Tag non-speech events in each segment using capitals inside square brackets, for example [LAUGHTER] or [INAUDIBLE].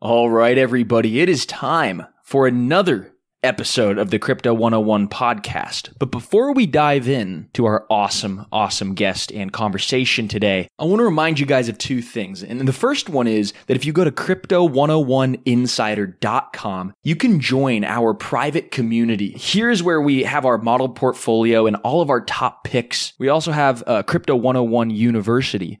All right, everybody, it is time for another episode of the Crypto 101 podcast. But before we dive in to our awesome, awesome guest and conversation today, I want to remind you guys of two things. And the first one is that if you go to crypto101insider.com, you can join our private community. Here's where we have our model portfolio and all of our top picks. We also have uh, Crypto 101 University,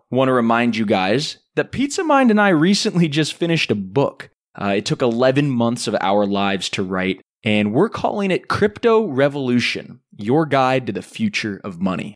want to remind you guys that Pizza Mind and I recently just finished a book. Uh, it took 11 months of our lives to write, and we're calling it Crypto Revolution Your Guide to the Future of Money.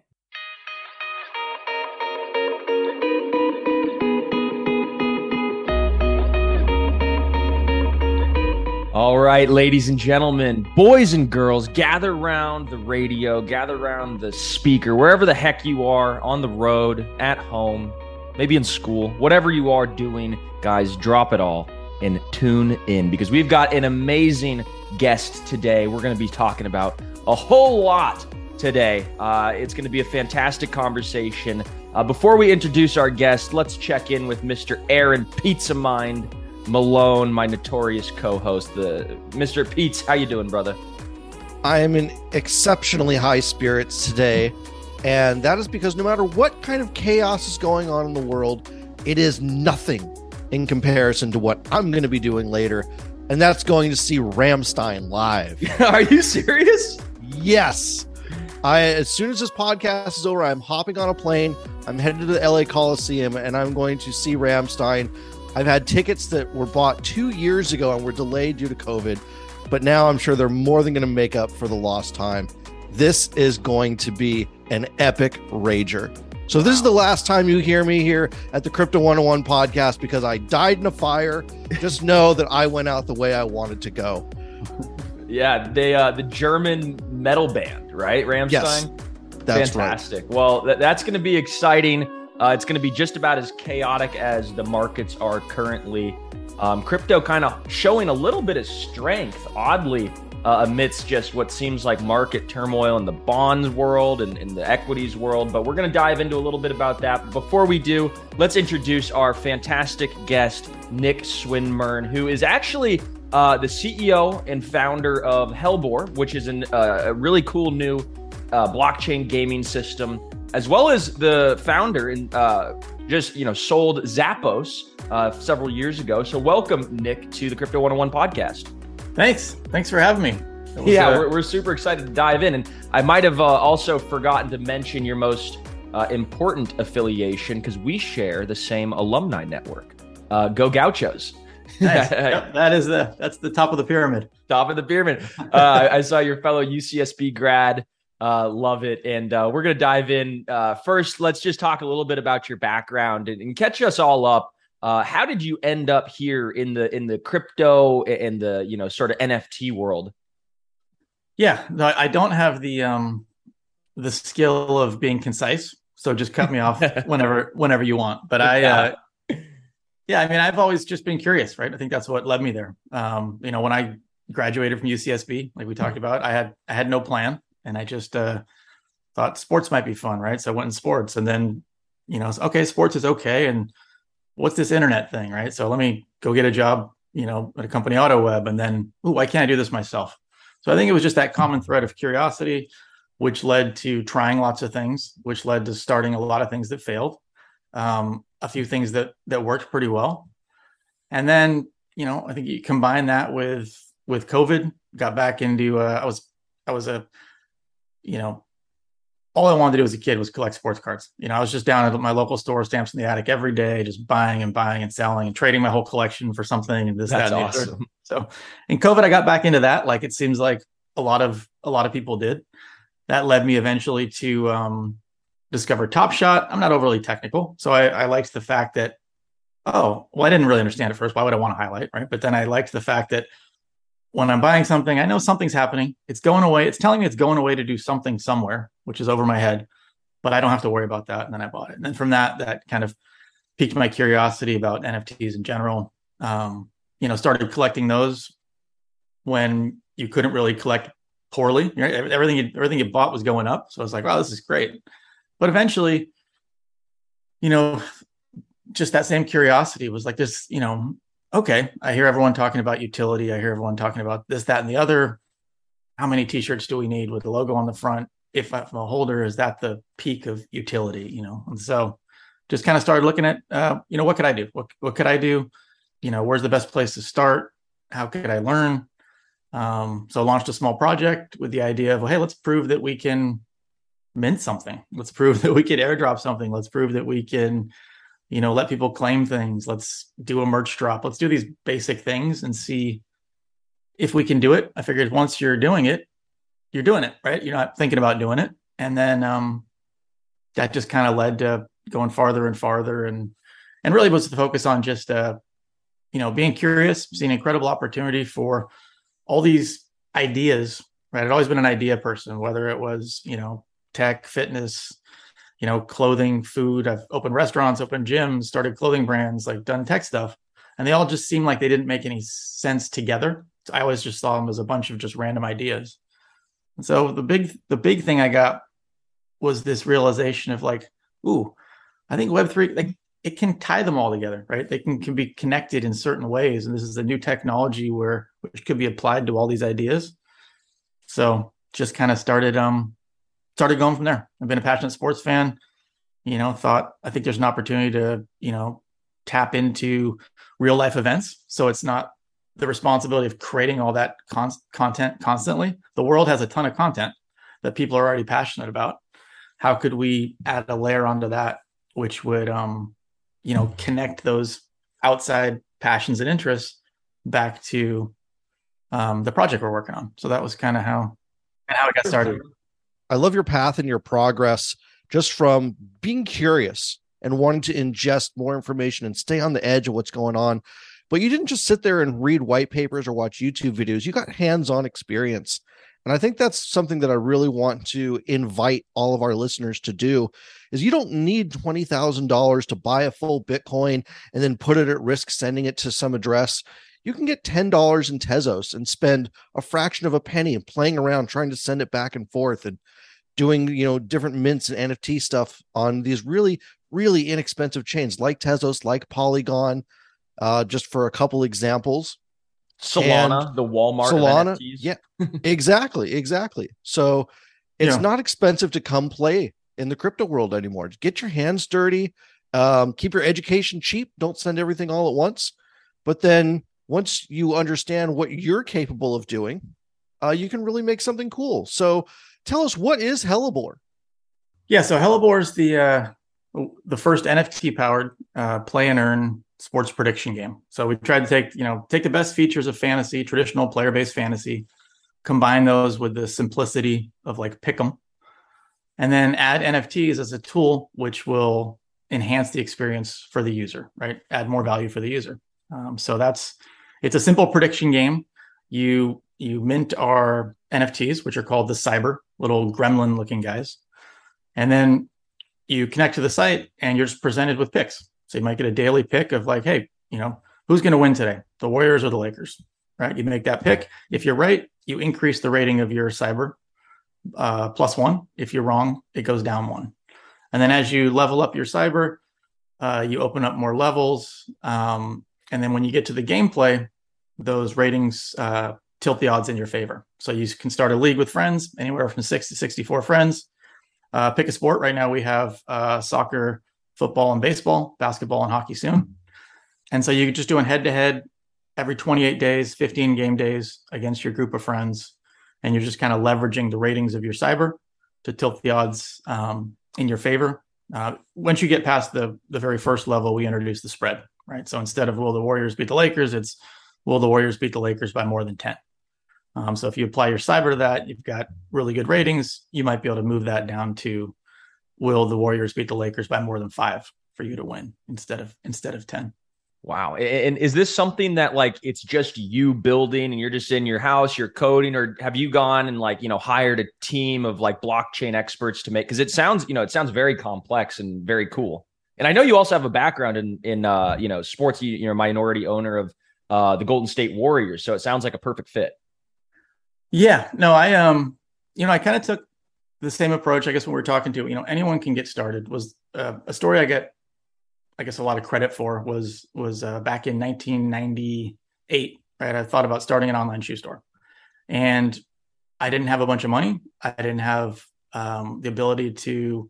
All right, ladies and gentlemen, boys and girls, gather around the radio, gather around the speaker, wherever the heck you are, on the road, at home, maybe in school, whatever you are doing, guys, drop it all and tune in because we've got an amazing guest today. We're going to be talking about a whole lot today. Uh, it's going to be a fantastic conversation. Uh, before we introduce our guest, let's check in with Mr. Aaron Pizza Mind Malone, my notorious co-host, the Mr. Pete's. How you doing, brother? I am in exceptionally high spirits today, and that is because no matter what kind of chaos is going on in the world, it is nothing in comparison to what I'm going to be doing later, and that's going to see Rammstein live. [LAUGHS] Are you serious? Yes. I as soon as this podcast is over, I'm hopping on a plane. I'm headed to the LA Coliseum, and I'm going to see Rammstein. I've had tickets that were bought two years ago and were delayed due to COVID, but now I'm sure they're more than going to make up for the lost time. This is going to be an epic rager. So, wow. this is the last time you hear me here at the Crypto 101 podcast because I died in a fire. Just [LAUGHS] know that I went out the way I wanted to go. Yeah, they uh the German metal band, right? Rammstein. Yes, that's fantastic. Right. Well, th- that's going to be exciting. Uh, it's going to be just about as chaotic as the markets are currently. Um, crypto kind of showing a little bit of strength, oddly, uh, amidst just what seems like market turmoil in the bonds world and in the equities world. But we're going to dive into a little bit about that. Before we do, let's introduce our fantastic guest, Nick Swinmurn, who is actually uh, the CEO and founder of Hellebore, which is an, uh, a really cool new uh, blockchain gaming system as well as the founder and uh, just you know sold Zappos uh, several years ago. So welcome, Nick, to the Crypto 101 podcast. Thanks. Thanks for having me. Was, yeah, uh, we're, we're, super excited to dive in. And I might have uh, also forgotten to mention your most uh, important affiliation because we share the same alumni network. Uh, Go Gauchos. Nice. [LAUGHS] yep, that is the that's the top of the pyramid. Top of the pyramid. Uh, I saw your fellow UCSB grad uh, love it. And uh, we're going to dive in. Uh, first, let's just talk a little bit about your background and, and catch us all up. Uh, how did you end up here in the in the crypto and the you know sort of NFT world? Yeah, no, I don't have the um, the skill of being concise, so just cut me off [LAUGHS] whenever whenever you want. But I, uh, yeah, I mean, I've always just been curious, right? I think that's what led me there. Um, you know, when I graduated from UCSB, like we talked mm-hmm. about, I had I had no plan and I just uh, thought sports might be fun, right? So I went in sports, and then you know, okay, sports is okay, and what's this internet thing, right? So let me go get a job you know, at a company AutoWeb, and then, oh, why can't I do this myself? So I think it was just that common thread of curiosity, which led to trying lots of things, which led to starting a lot of things that failed, um, a few things that that worked pretty well, and then you know I think you combine that with with COVID, got back into uh, I was I was a you know all I wanted to do as a kid was collect sports cards. You know, I was just down at my local store, stamps in the attic every day, just buying and buying and selling and trading my whole collection for something. And this, That's that, and awesome. [LAUGHS] So in COVID, I got back into that. Like it seems like a lot of a lot of people did. That led me eventually to um, discover Top Shot. I'm not overly technical, so I, I liked the fact that oh, well, I didn't really understand it first. Why would I want to highlight, right? But then I liked the fact that when I'm buying something, I know something's happening. It's going away. It's telling me it's going away to do something somewhere, which is over my head, but I don't have to worry about that. And then I bought it. And then from that, that kind of piqued my curiosity about NFTs in general. Um, you know, started collecting those when you couldn't really collect poorly. Right? Everything you, everything you bought was going up. So I was like, wow, this is great. But eventually, you know, just that same curiosity was like this, you know, okay, I hear everyone talking about utility. I hear everyone talking about this, that, and the other. How many t-shirts do we need with the logo on the front? If I'm a holder, is that the peak of utility? You know, and so just kind of started looking at, uh, you know, what could I do? What what could I do? You know, where's the best place to start? How could I learn? Um, so launched a small project with the idea of, well, hey, let's prove that we can mint something. Let's prove [LAUGHS] that we can airdrop something. Let's prove that we can you know, let people claim things. Let's do a merch drop. Let's do these basic things and see if we can do it. I figured once you're doing it, you're doing it, right? You're not thinking about doing it. And then um, that just kind of led to going farther and farther and and really was the focus on just uh, you know, being curious, seeing incredible opportunity for all these ideas, right? I'd always been an idea person, whether it was, you know, tech, fitness, you know, clothing, food. I've opened restaurants, opened gyms, started clothing brands, like done tech stuff. And they all just seemed like they didn't make any sense together. So I always just saw them as a bunch of just random ideas. And so the big the big thing I got was this realization of like, ooh, I think Web3 like it can tie them all together, right? They can, can be connected in certain ways. And this is a new technology where which could be applied to all these ideas. So just kind of started um started going from there. I've been a passionate sports fan. You know, thought I think there's an opportunity to you know tap into real life events. So it's not the responsibility of creating all that con- content constantly. The world has a ton of content that people are already passionate about. How could we add a layer onto that, which would, um, you know, connect those outside passions and interests back to um, the project we're working on? So that was kind of how and how it got started. I love your path and your progress just from being curious and wanting to ingest more information and stay on the edge of what's going on. But you didn't just sit there and read white papers or watch YouTube videos. You got hands-on experience. And I think that's something that I really want to invite all of our listeners to do is you don't need $20,000 to buy a full Bitcoin and then put it at risk sending it to some address. You can get $10 in Tezos and spend a fraction of a penny and playing around trying to send it back and forth and doing you know different mints and NFT stuff on these really really inexpensive chains like Tezos, like Polygon, uh, just for a couple examples. Solana, and the Walmart Solana, yeah, exactly, exactly. So it's yeah. not expensive to come play in the crypto world anymore. Get your hands dirty, um, keep your education cheap. Don't send everything all at once, but then once you understand what you're capable of doing, uh, you can really make something cool. So tell us what is Hellebore? Yeah, so Hellebore is the uh, the first NFT powered uh, play and earn sports prediction game. So we tried to take you know take the best features of fantasy, traditional player based fantasy, combine those with the simplicity of like pick'em, and then add NFTs as a tool which will enhance the experience for the user. Right, add more value for the user. Um, so that's it's a simple prediction game. You you mint our NFTs, which are called the Cyber, little gremlin looking guys. And then you connect to the site and you're just presented with picks. So you might get a daily pick of like, hey, you know, who's going to win today? The Warriors or the Lakers? Right. You make that pick. If you're right, you increase the rating of your cyber uh, plus one. If you're wrong, it goes down one. And then as you level up your cyber, uh, you open up more levels. Um, and then when you get to the gameplay, those ratings uh, tilt the odds in your favor. So you can start a league with friends, anywhere from six to 64 friends. Uh, pick a sport. Right now we have uh, soccer, football, and baseball, basketball, and hockey soon. And so you're just doing head to head every 28 days, 15 game days against your group of friends. And you're just kind of leveraging the ratings of your cyber to tilt the odds um, in your favor. Uh, once you get past the the very first level, we introduce the spread, right? So instead of will the Warriors beat the Lakers, it's will the Warriors beat the Lakers by more than 10. Um, so if you apply your cyber to that, you've got really good ratings. You might be able to move that down to will the Warriors beat the Lakers by more than five for you to win instead of instead of 10. Wow. And is this something that like it's just you building and you're just in your house, you're coding, or have you gone and like, you know, hired a team of like blockchain experts to make because it sounds, you know, it sounds very complex and very cool. And I know you also have a background in in uh, you know, sports, you, you're a minority owner of uh the Golden State Warriors. So it sounds like a perfect fit. Yeah. No, I um, you know, I kind of took the same approach, I guess, when we are talking to, you know, anyone can get started was uh, a story I get I guess a lot of credit for was was uh, back in 1998. Right, I thought about starting an online shoe store, and I didn't have a bunch of money. I didn't have um, the ability to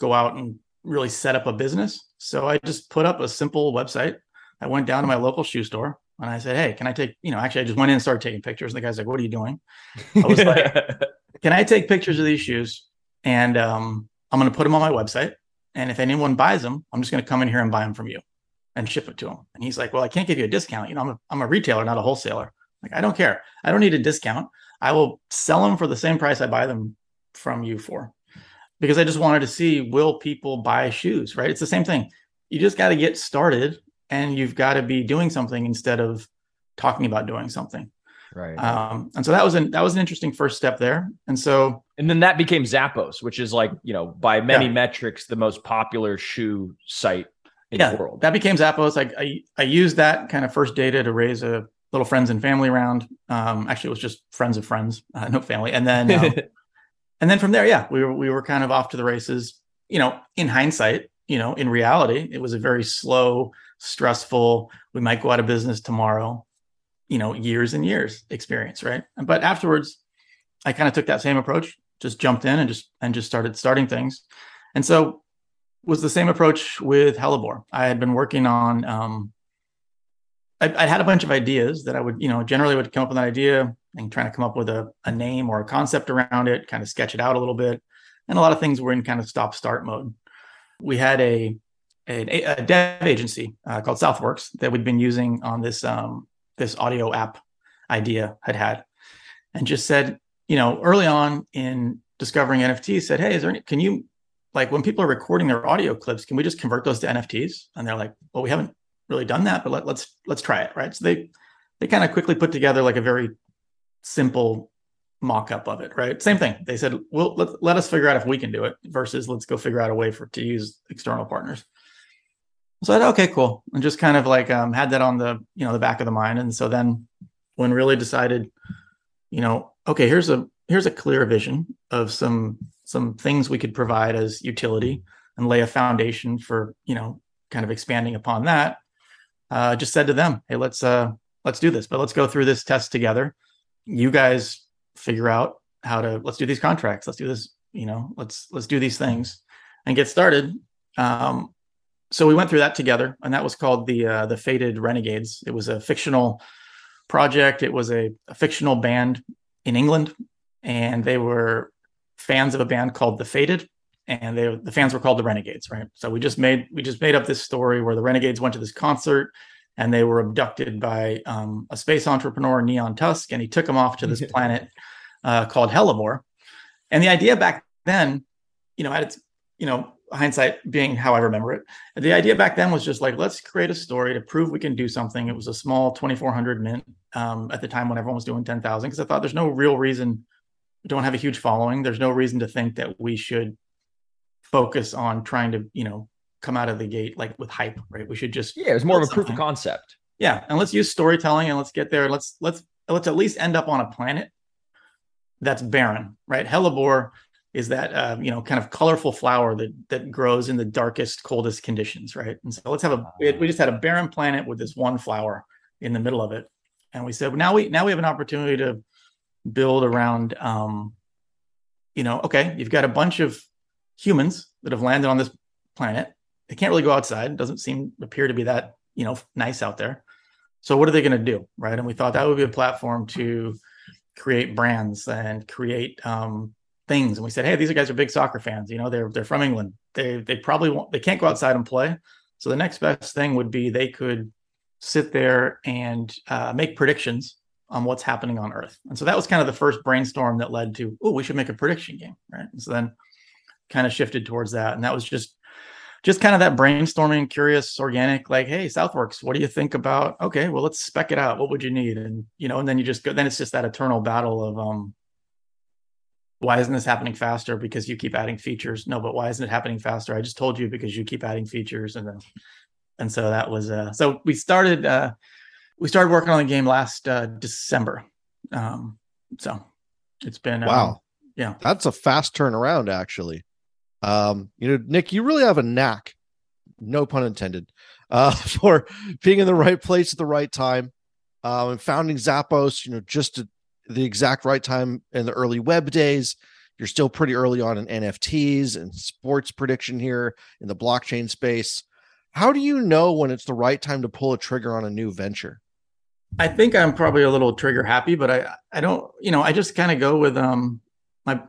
go out and really set up a business. So I just put up a simple website. I went down to my local shoe store and I said, "Hey, can I take?" You know, actually, I just went in and started taking pictures. And the guy's like, "What are you doing?" I was like, [LAUGHS] "Can I take pictures of these shoes?" And um, I'm going to put them on my website. And if anyone buys them, I'm just going to come in here and buy them from you and ship it to him. And he's like, well, I can't give you a discount. You know, I'm a, I'm a retailer, not a wholesaler. Like, I don't care. I don't need a discount. I will sell them for the same price I buy them from you for because I just wanted to see will people buy shoes, right? It's the same thing. You just got to get started and you've got to be doing something instead of talking about doing something. Right. Um, and so that was an that was an interesting first step there. And so and then that became Zappos, which is like, you know, by many yeah. metrics, the most popular shoe site in yeah, the world. That became Zappos. I, I I used that kind of first data to raise a little friends and family round. Um, actually it was just friends of friends, uh, no family. And then um, [LAUGHS] and then from there, yeah, we were we were kind of off to the races. You know, in hindsight, you know, in reality, it was a very slow, stressful, we might go out of business tomorrow you know years and years experience right? But afterwards i kind of took that same approach just jumped in and just and just started starting things. And so was the same approach with hellebore. I had been working on um I, I had a bunch of ideas that i would you know generally would come up with an idea and trying to come up with a, a name or a concept around it kind of sketch it out a little bit. And a lot of things were in kind of stop start mode. We had a a, dev agency uh, called southworks that we'd been using on this um, this audio app idea had had and just said you know early on in discovering nfts said hey is there any, can you like when people are recording their audio clips can we just convert those to nfts and they're like well we haven't really done that but let, let's let's try it right? So they they kind of quickly put together like a very simple mock-up of it right? Same thing. They said well let, let us figure out if we can do it versus let's go figure out a way for to use external partners so I said, okay, cool. And just kind of like um, had that on the, you know, the back of the mind. And so then when really decided, you know, okay, here's a, here's a clear vision of some, some things we could provide as utility and lay a foundation for, you know, kind of expanding upon that. Uh, just said to them, Hey, let's, uh, let's do this, but let's go through this test together. You guys figure out how to, let's do these contracts. Let's do this, you know, let's, let's do these things and get started. Um, so we went through that together, and that was called the uh, the Faded Renegades. It was a fictional project. It was a, a fictional band in England, and they were fans of a band called the Faded, and they the fans were called the Renegades, right? So we just made we just made up this story where the Renegades went to this concert and they were abducted by um, a space entrepreneur, Neon Tusk, and he took them off to this [LAUGHS] planet uh, called Hellebore. And the idea back then, you know, at its you know hindsight being how I remember it. The idea back then was just like, let's create a story to prove we can do something. It was a small 2,400 mint um, at the time when everyone was doing 10,000, because I thought there's no real reason, we don't have a huge following. There's no reason to think that we should focus on trying to, you know, come out of the gate like with hype, right? We should just yeah, it was more of a proof of concept. Yeah, and let's use storytelling and let's get there. Let's let's let's at least end up on a planet that's barren, right? Hellebore is that uh, you know kind of colorful flower that that grows in the darkest, coldest conditions, right? And so let's have a we, just had a barren planet with this one flower in the middle of it, and we said now we now we have an opportunity to build around um, you know, okay, you've got a bunch of humans that have landed on this planet. They can't really go outside. It doesn't seem appear to be that, you know, nice out there. So what are they going to do, right? And we thought that would be a platform to create brands and create um, things. And we said, hey, these are guys are big soccer fans. You know, they're they're from England. They they probably won't. They can't go outside and play. So the next best thing would be they could sit there and uh, make predictions on what's happening on Earth. And so that was kind of the first brainstorm that led to, oh, we should make a prediction game, right? And so then kind of shifted towards that. And that was just just kind of that brainstorming, curious, organic, like, hey, Southworks, what do you think about? Okay, well, let's spec it out. What would you need? And you know, and then you just go, then it's just that eternal battle of um why isn't this happening faster? Because you keep adding features. No, but why isn't it happening faster? I just told you because you keep adding features. And then and so that was uh so we started uh we started working on the game last uh, December. Um, so it's been wow, um, yeah, that's a fast turnaround actually. Um, you know, Nick, you really have a knack, no pun intended, uh, [LAUGHS] for being in the right place at the right time. Um, and founding Zappos, you know, just at the exact right time in the early web days. You're still pretty early on in NFTs and sports prediction here in the blockchain space. How do you know when it's the right time to pull a trigger on a new venture? I think I'm probably a little trigger happy, but I I don't you know I just kind of go with um my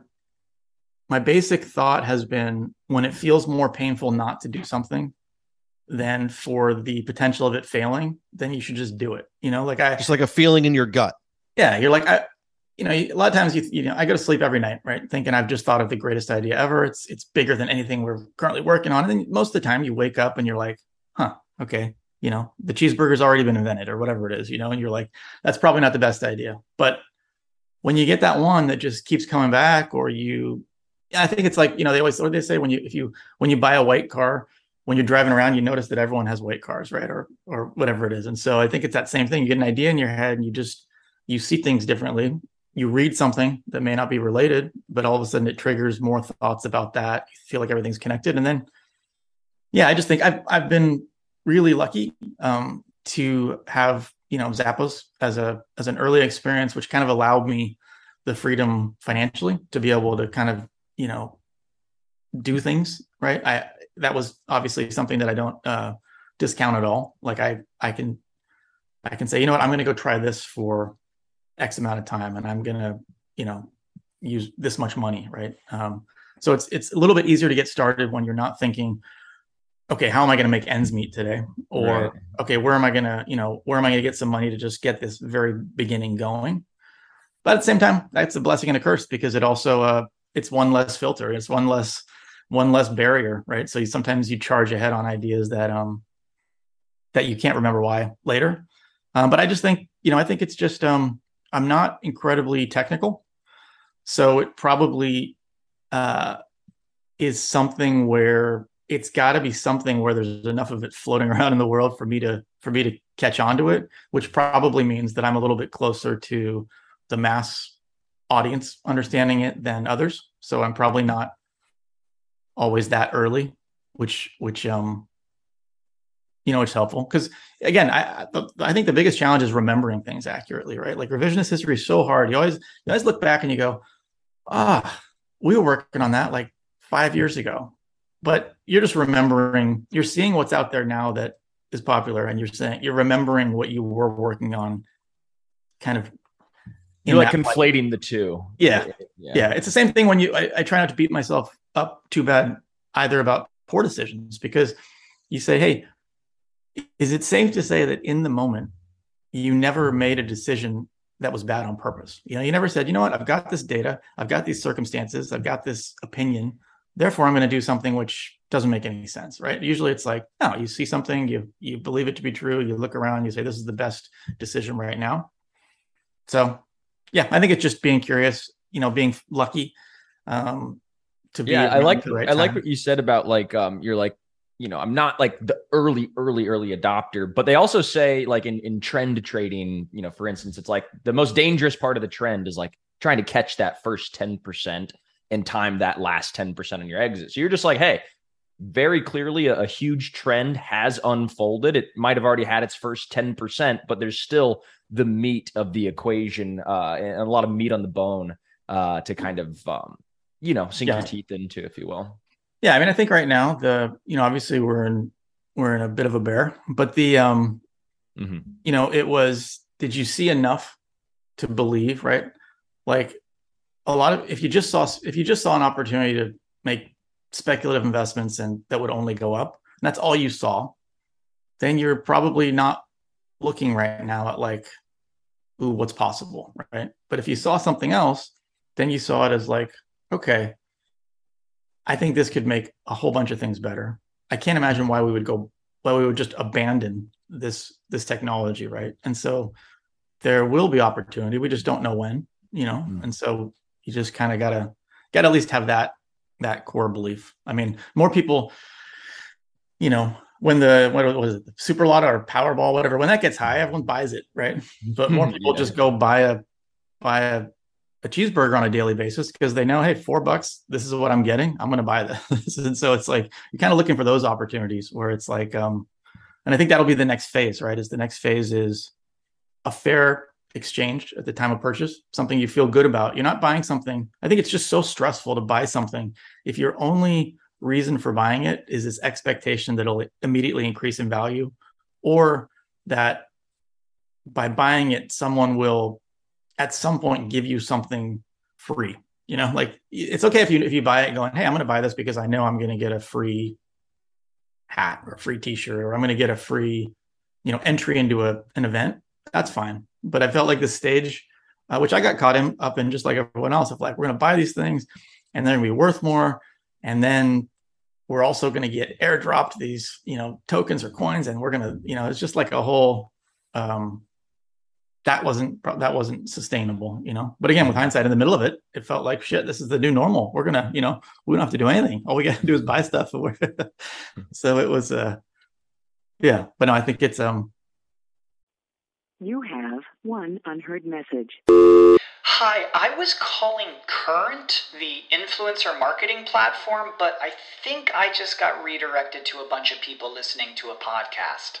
my basic thought has been when it feels more painful not to do something than for the potential of it failing, then you should just do it. You know, like I just like a feeling in your gut. Yeah, you're like I you know, a lot of times you you know, I go to sleep every night, right? Thinking I've just thought of the greatest idea ever. It's it's bigger than anything we're currently working on. And then most of the time you wake up and you're like, huh, okay, you know the cheeseburger's already been invented or whatever it is you know and you're like that's probably not the best idea but when you get that one that just keeps coming back or you i think it's like you know they always what they say when you if you when you buy a white car when you're driving around you notice that everyone has white cars right or or whatever it is and so i think it's that same thing you get an idea in your head and you just you see things differently you read something that may not be related but all of a sudden it triggers more thoughts about that you feel like everything's connected and then yeah i just think i've i've been really lucky um, to have you know Zappos as a as an early experience, which kind of allowed me the freedom financially to be able to kind of you know do things right. I that was obviously something that I don't uh, discount at all. Like I I can I can say you know what I'm going to go try this for X amount of time, and I'm going to you know use this much money, right? Um, so it's it's a little bit easier to get started when you're not thinking okay, how am I going to make ends meet today? Or right. okay, where am I going to, you know, where am I going to get some money to just get this very beginning going? But at the same time, that's a blessing and a curse because it also uh, it's one less filter, it's one less one less barrier, right? So you, sometimes you charge ahead on ideas that um that you can't remember why later. Um, but I just think, you know, I think it's just um I'm not incredibly technical, so it probably uh, is something where it's got to be something where there's enough of it floating [LAUGHS] around in the world for me to for me to catch on to it which probably means that i'm a little bit closer to the mass audience understanding it than others. So i'm probably not always that early which which um you know it's helpful. Because again I, I think the biggest challenge is remembering things accurately right? Like revisionist history is so hard. You always you always look back and you go ah we were working on that like five years ago. But you're just remembering you're seeing what's out there now that is popular and you're saying you're remembering what you were working on kind of you're like conflating the two. Yeah. yeah. yeah. It's the same thing when you I, I try not to beat myself up too bad either about poor decisions because you say hey is it safe to say that in the moment you never made a decision that was bad on purpose? You know you never said you know what? I've got this data. I've got these circumstances. I've got this opinion. Therefore i'm going to do something which doesn't make any sense right? Usually it's like no you see something you you believe it to be true you look around you say this is the best decision right now so yeah i think it's just being curious you know being lucky um to be yeah i like right i time. like what you said about like um you're like you know i'm not like the early early early adopter but they also say like in in trend trading you know for instance it's like the most dangerous part of the trend is like trying to catch that first 10% and time that last 10% on your exit. So you're just like, hey, very clearly a, a, huge trend has unfolded. It might have already had its first 10%, but there's still the meat of the equation uh, and a lot of meat on the bone uh, to kind of, um, you know, sink yeah. your teeth into, if you will. Yeah. I mean, I think right now the, you know, obviously we're in, we're in a bit of a bear, but the, um, mm-hmm. you know, it was, did you see enough to believe, right? Like a lot of, if you just saw, if you just saw an opportunity to make speculative investments and that would only go up, and that's all you saw, then you're probably not looking right now at like, ooh, what's possible, right? But if you saw something else, then you saw it as like, okay, I think this could make a whole bunch of things better. I can't imagine why we would go, why we would just abandon this this technology, right? And so there will be opportunity. We just don't know when, you know. Mm. And so you just kind of gotta gotta at least have that that core belief. I mean, more people, you know, when the what was it, the super lotto or Powerball, whatever, when that gets high, everyone buys it, right? [LAUGHS] But more people yeah. just go buy a buy a, a cheeseburger on a daily basis because they know, hey, four bucks, this is what I'm getting. I'm gonna buy this. [LAUGHS] and so it's like you're kind of looking for those opportunities where it's like, um, and I think that'll be the next phase, right? Is the next phase is a fair exchange at the time of purchase, something you feel good about. You're not buying something. I think it's just so stressful to buy something if your only reason for buying it is this expectation that it'll immediately increase in value or that by buying it someone will at some point give you something free you know like it's okay if you if you buy it going hey i'm going to buy this because i know i'm going to get a free hat or a free t-shirt or i'm going to get a free you know entry into a an event that's fine but I felt like the stage, uh, which I got caught in up in just like everyone else, of like we're going to buy these things, and then we worth more, and then we're also going to get airdropped these you know tokens or coins, and we're going to you know it's just like a whole. Um, that wasn't that wasn't sustainable, you know. But again, with hindsight, in the middle of it, it felt like shit. This is the new normal. We're gonna, you know, we don't have to do anything. All we got to do is buy stuff. [LAUGHS] so it was, uh, yeah. But no, I think it's um, you have one unheard message. Hi, I was calling Current, the influencer marketing platform, but I think I just got redirected to a bunch of people listening to a podcast.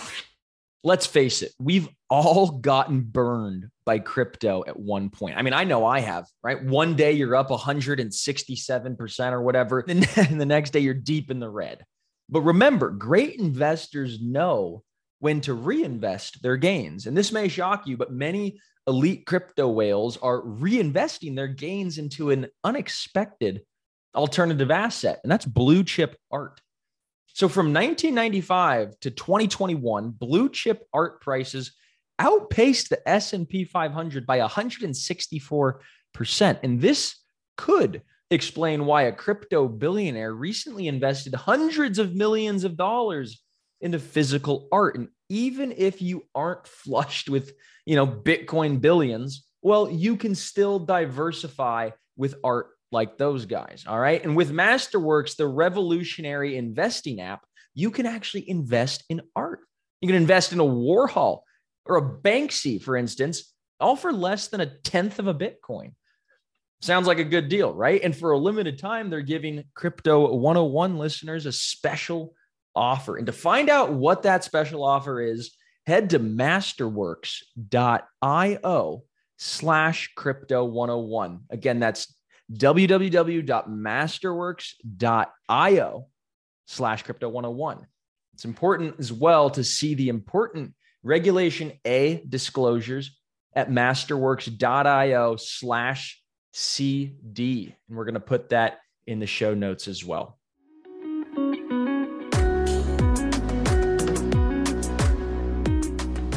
let's face it, we've all gotten burned by crypto at one point. I mean, I know I have, right? One day you're up 167% or whatever, [LAUGHS] and the next day you're deep in the red. But remember, great investors know when to reinvest their gains. And this may shock you, but many elite crypto whales are reinvesting their gains into an unexpected alternative asset, and that's blue chip art. So from 1995 to 2021, blue chip art prices outpaced the S&P 500 by 164%. And this could explain why a crypto billionaire recently invested hundreds of millions of dollars into physical art. And even if you aren't [LAUGHS] flushed with, you know, Bitcoin billions, well, you can still diversify with art like those guys. All right. And with Masterworks, the revolutionary investing app, you can actually invest in art. You can invest in a Warhol or a Banksy, for instance, all for less than a tenth of a Bitcoin. Sounds like a good deal, right? And for a limited time, they're giving Crypto 101 listeners a special offer. And to find out what that special offer is, head to masterworks.io slash crypto 101. Again, that's www.masterworks.io slash crypto 101. It's important as well to see the important regulation A disclosures at masterworks.io slash CD. And we're going to put that in the show notes as well.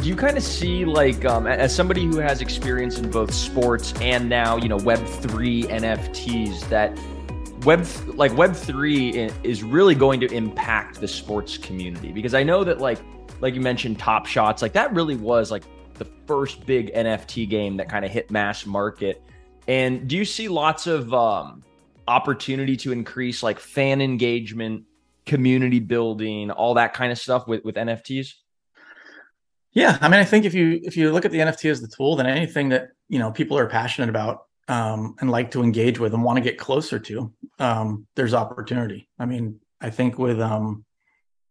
Do you kind of see like um, as somebody who has experience in both sports and now you know web 3 nfts that web like web 3 is really going to impact the sports community? Because i know that like like you mentioned top shots like that really was like the first big nft game that kind of hit mass market. And do you see lots of um, opportunity to increase like fan engagement community building all that kind of stuff with with nfts yeah, I mean, I think if you if you look at the NFT as the tool, then anything that you know people are passionate about um, and like to engage with and want to get closer to, um, there's opportunity. I mean, I think with um,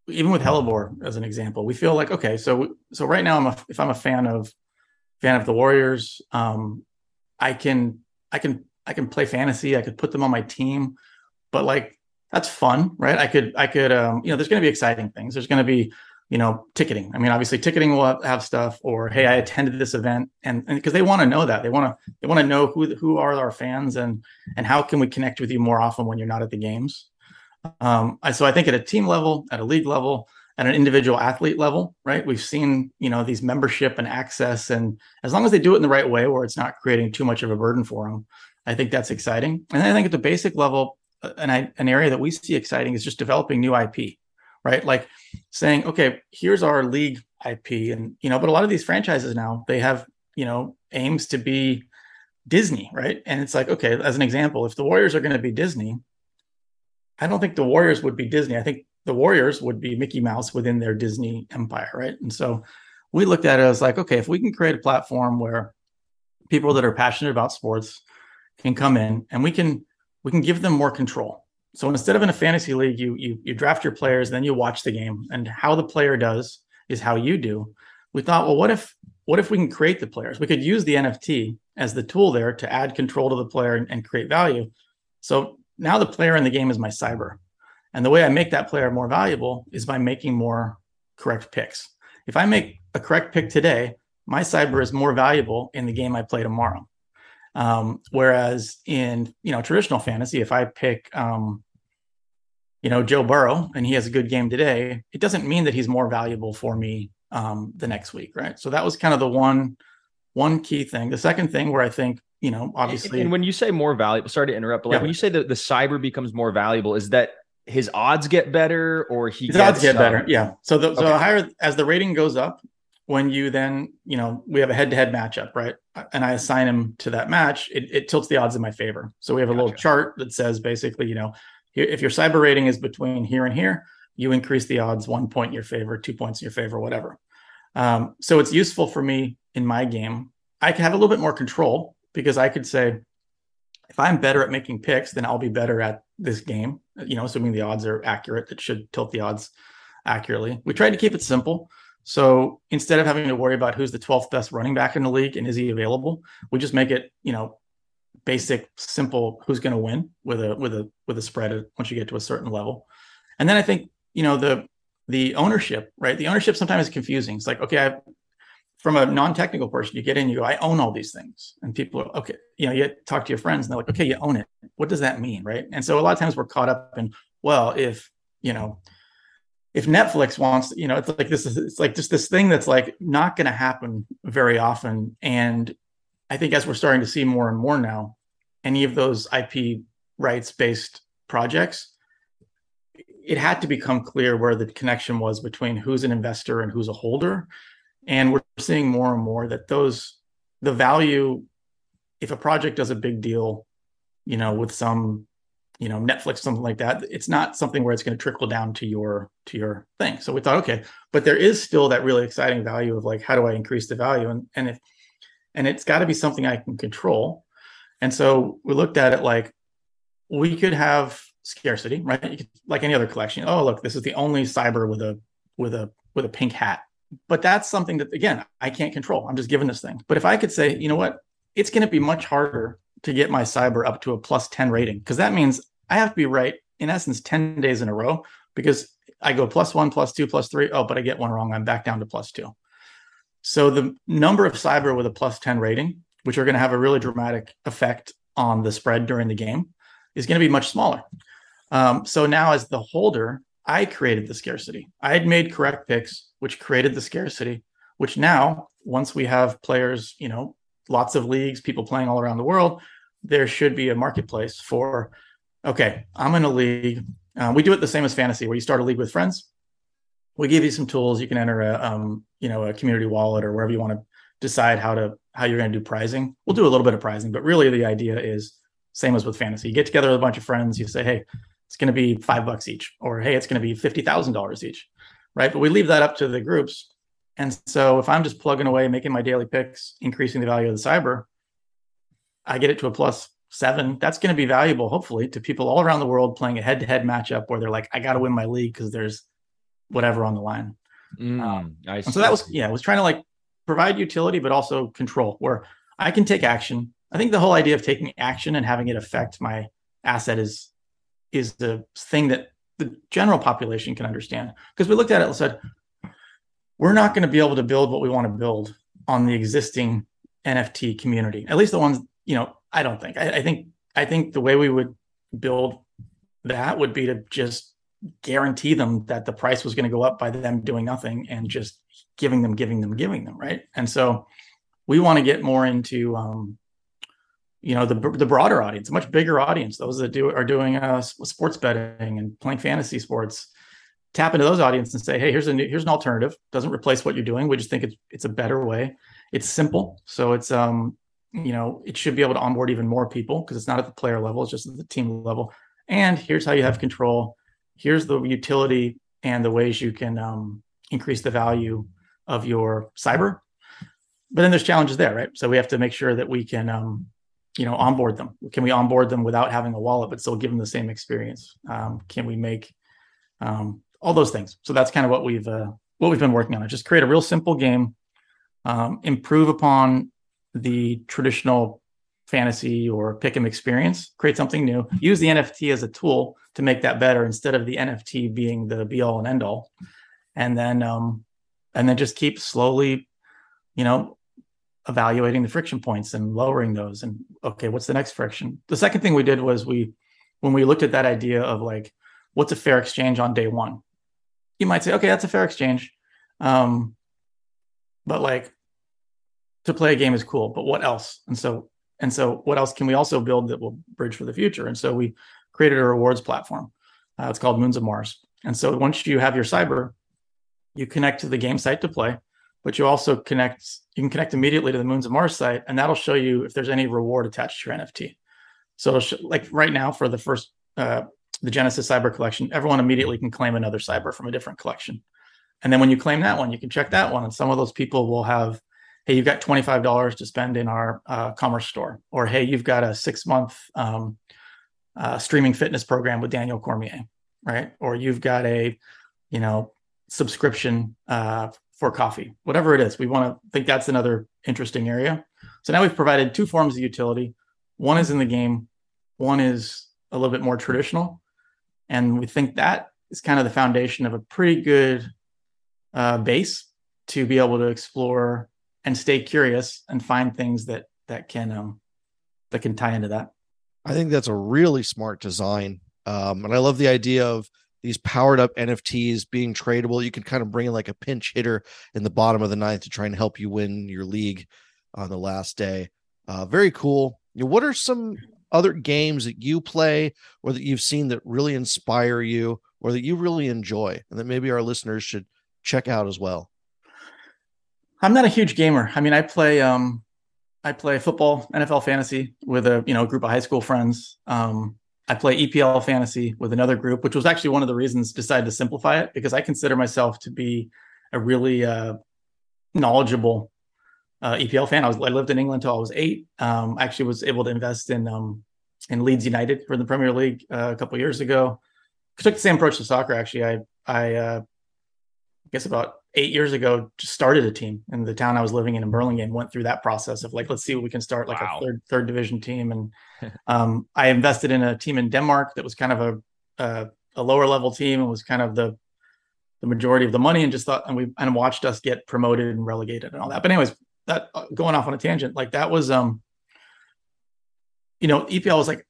even with Hellebore as an example, we feel like okay, so so right now I'm a if I'm a fan of fan of the Warriors, um, I can I can I can play fantasy. I could put them on my team, but like that's fun, right? I could I could um, you know there's going to be exciting things. There's going to be you know ticketing. I mean obviously ticketing will have stuff or hey i attended this event and because they want to know that. They want to they want to know who who are our fans and and how can we connect with you more often when you're not at the games. Um so i think at a team level at a league level at an individual athlete level right we've seen you know these membership and access and as long as they do it in the right way where it's not creating too much of a burden for them i think that's exciting. And i think at the basic level uh, an, an area that we see exciting is just developing new ip right? Like saying, okay, here's our league IP, and you know, but a lot of these franchises now they have you know aims to be Disney, right? And it's like, okay, as an example, if the Warriors are going to be Disney, I don't think the Warriors would be Disney. I think the Warriors would be Mickey Mouse within their Disney empire, right? And so we looked at it as like, okay, if we can create a platform where people that are passionate about sports can come in and we can we can give them more control so instead of in a fantasy league, you you you draft your players, then you watch the game, and how the player does is how you do. We thought, well, what if what if we can create the players? We could use the NFT as the tool there to add control to the player and, and create value. So now the player in the game is my cyber, and the way I make that player more valuable is by making more correct picks. If I make a correct pick today, my cyber is more valuable in the game I play tomorrow. Um, whereas in you know traditional fantasy, if I pick um, you know Joe Burrow and he has a good game today, it doesn't mean that he's more valuable for me um, the next week, right? So that was kind of the one one key thing. The second thing where I think you know obviously, and, and when you say more valuable, sorry to interrupt, but like yeah. when you say that the cyber becomes more valuable, is that his odds get better or he his odds get better? Yeah. So the okay. so higher as the rating goes up, when you then, you know, we have a head to head matchup, right? And I assign him to that match, it, it, tilts the odds in my favor. So we have a gotcha. little chart that says basically, you know, if your cyber rating is between here and here, you increase the odds one point in your favor, two points in your favor, whatever. Um, so it's useful for me in my game. I can have a little bit more control because I could say, if I'm better at making picks, then I'll be better at this game. You know, assuming the odds are accurate, that should tilt the odds accurately. We tried to keep it simple. So instead of having to worry about who's the 12th best running back in the league and is he available, we just make it, you know, basic, simple who's going to win with a with a with a spread once you get to a certain level. And then I think, you know, the the ownership, right? The ownership sometimes is confusing. It's like, okay, I from a non-technical person, you get in, you go, I own all these things. And people are okay, you know, you talk to your friends and they're like, okay, you own it. What does that mean? Right. And so a lot of times we're caught up in, well, if, you know, if Netflix wants, you know, it's like this is it's like just this thing that's like not going to happen very often. And I think as we're starting to see more and more now, any of those IP rights based projects, it had to become clear where the connection was between who's an investor and who's a holder. And we're seeing more and more that those the value, if a project does a big deal you know, with some, you know, Netflix, something like that. It's not something where it's going to trickle down to your to your thing. So we thought, okay, but there is still that really exciting value of like, how do I increase the value? And and if and it's got to be something I can control. And so we looked at it like we could have scarcity, right? Could, like any other collection. Oh, look, this is the only cyber with a with a with a pink hat. But that's something that again I can't control. I'm just given this thing. But if I could say, you know what, it's going to be much harder to get my cyber up to a plus 10 rating because that means I have to be right in essence 10 days in a row because I go plus one, plus two, plus three. Oh, but I get one wrong. I'm back down to plus two. So the number of cyber with a plus 10 rating, which are going to have a really dramatic effect on the spread during the game, is going to be much smaller. Um, so now, as the holder, I created the scarcity. I had made correct picks, which created the scarcity. Which now, once we have players, you know, lots of leagues, people playing all around the world, there should be a marketplace for. Okay, I'm in a league. Uh, we do it the same as fantasy, where you start a league with friends. We give you some tools. You can enter a, um, you know, a community wallet or wherever you want to decide how to how you're going to do prizing. We'll do a little bit of prizing, but really the idea is same as with fantasy. You get together with a bunch of friends. You say, hey, it's going to be five bucks each, or hey, it's going to be fifty thousand dollars each, right? But we leave that up to the groups. And so if I'm just plugging away, making my daily picks, increasing the value of the cyber, I get it to a plus seven. That's going to be valuable, hopefully, to people all around the world playing a head-to-head matchup where they're like, I got to win my league because there's whatever on the line. Mm, um, so that was yeah, I was trying to like provide utility, but also control where I can take action. I think the whole idea of taking action and having it affect my asset is is the thing that the general population can understand. Because we looked at it and said, we're not going to be able to build what we want to build on the existing NFT community. At least the ones, you know, I don't think. I, I think I think the way we would build that would be to just guarantee them that the price was going to go up by them doing nothing and just giving them, giving them, giving them, right? And so we want to get more into um, you know the the broader audience, a much bigger audience. Those that do are doing uh, sports betting and playing fantasy sports. Tap into those audience and say, hey, here's a new, here's an alternative. Doesn't replace what you're doing. We just think it's it's a better way. It's simple, so it's um you know it should be able to onboard even more people because it's not at the player level, it's just at the team level. And here's how you have control. Here's the utility and the ways you can um, increase the value of your cyber. But then there's challenges there, right? So we have to make sure that we can um, you know onboard them can we onboard them without having a wallet but still give them the same experience um, can we make um, all those things. So that's kind of what we've uh, what we've been working on. Just create a real simple game um, improve upon the traditional fantasy or pick 'em experience create something new use the nft as a tool to make that better instead of the nft being the be all and end all and then um and then just keep slowly you know evaluating the friction points and lowering those and okay what's the next friction? The second thing we did was we when we looked at that idea of like what's a fair exchange on day one you might say okay that's a fair exchange. Um, but like to play a game is cool but what else? And so and so what else can we also build that will bridge for the future? And so we created a rewards platform uh, it's called moons of mars. And so once you have your cyber you connect to the game site to play but you also connect you can connect immediately to the moons of mars site and that'll show you if there's any reward attached to your nft so like right now for the first uh, the genesis cyber collection everyone immediately can claim another cyber from a different collection and then when you claim that one you can check that one and some of those people will have hey you've got $25 to spend in our uh, commerce store or hey you've got a six month um, uh, streaming fitness program with daniel cormier right or you've got a you know subscription uh, for coffee, whatever it is. We want to think that's another interesting area. So now we've provided two forms of utility. One is in the game, one is a little bit more traditional. And we think that is kind of the foundation of a pretty good uh, base to be able to explore and stay curious and find things that that can um, that can tie into that. I think that's a really smart design, um, and I love the idea of these powered up NFTs being tradable. You can kind of bring in like a pinch hitter in the bottom of the ninth to try and help you win your league on the last day. Uh, very cool. what are some other games that you play or that you've seen that really inspire you or that you really enjoy and that maybe our listeners should check out as well? I'm not a huge gamer. I mean, I play um I play football, NFL fantasy with a you know group of high school friends. Um, I play EPL fantasy with another group, which was actually one of the reasons decided to simplify it because I consider myself to be a really uh, knowledgeable uh, EPL fan. I was I lived in England until I was eight. Um, I actually was able to invest in um, in Leeds United for the Premier League uh, a couple years ago. I took the same approach to soccer. Actually, I I uh, guess about eight years ago just started a team in the town I was living in in Burlingame. Went through that process of like let's see what we can start like wow. a third third division team, and [LAUGHS] um, I invested in a team in Denmark that was kind of a, a a lower level team and was kind of the the majority of the money and just thought and we and watched us get promoted and relegated and all that. But anyways, that uh, going off on a tangent, like that was um you know, EPL was like,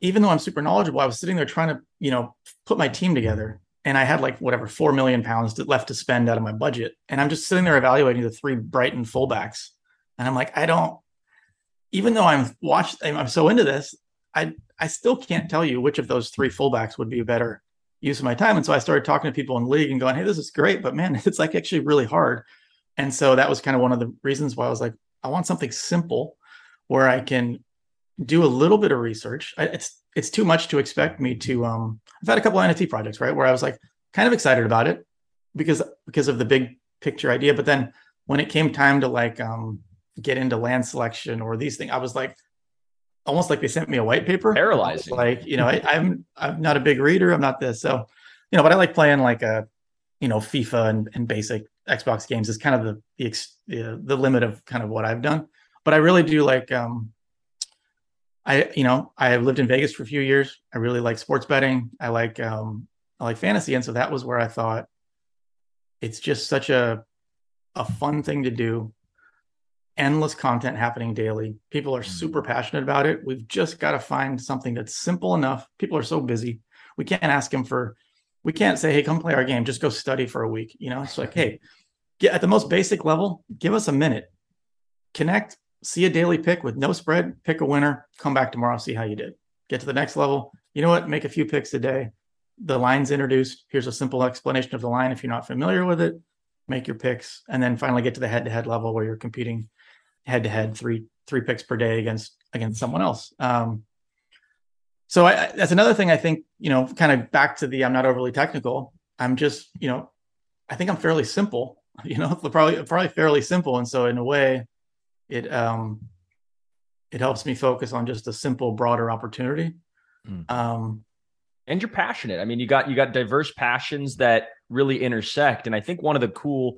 even though I'm super knowledgeable, I was sitting there trying to, you know, put my team together. And I had like whatever, four million pounds left to spend out of my budget. And I'm just sitting there evaluating the three Brighton fullbacks. And I'm like, I don't, even though I'm watched, I'm so into this, I, I still can't tell you which of those three fullbacks would be a better use of my time. And so I started talking to people in the league and going, Hey, this is great, but man, [LAUGHS] it's like actually really hard. And so that was kind of one of the reasons why I was like, I want something simple where I can do a little bit of research. I, it's it's too much to expect me to. Um, I've had a couple of NFT projects, right, where I was like kind of excited about it because because of the big picture idea, but then when it came time to like um, get into land selection or these things, I was like almost like they sent me a white paper. Paralyzing. Like you know, I, I'm I'm not a big reader. I'm not this. So you know, but I like playing like a you know FIFA and, and basic Xbox games is kind of the the, the the limit of kind of what I've done. But I really do like um, I, you know, I have lived in Vegas for a few years. I really like sports betting. I like, um, I like fantasy. And so that was where I thought it's just such a, a fun thing to do. Endless content happening daily. People are super mm. passionate about it. We've just got to find something that's simple enough. People are so busy. We can't ask them for, we can't say, hey, come play our game. Just go study for a week. You know, it's like, hey, get at the most basic level, give us a minute, connect, see a daily pick with no spread, pick a winner, come back tomorrow, see how you did. Get to the next level. You know what? Make a few picks a day. The line's introduced. Here's a simple explanation of the line if you're not familiar with it. Make your picks, and then finally get to the head-to-head level where you're competing head-to-head three three picks per day against against someone else. Um, so I, that's another thing I think you know, kind of back to the I'm not overly technical. I'm just you know, I think I'm fairly simple. [LAUGHS] You know, [LAUGHS] probably probably fairly simple, and so in a way, it um it helps me focus on just a simple broader opportunity mm. um and you're passionate i mean you got you got diverse passions that really intersect and i think one of the cool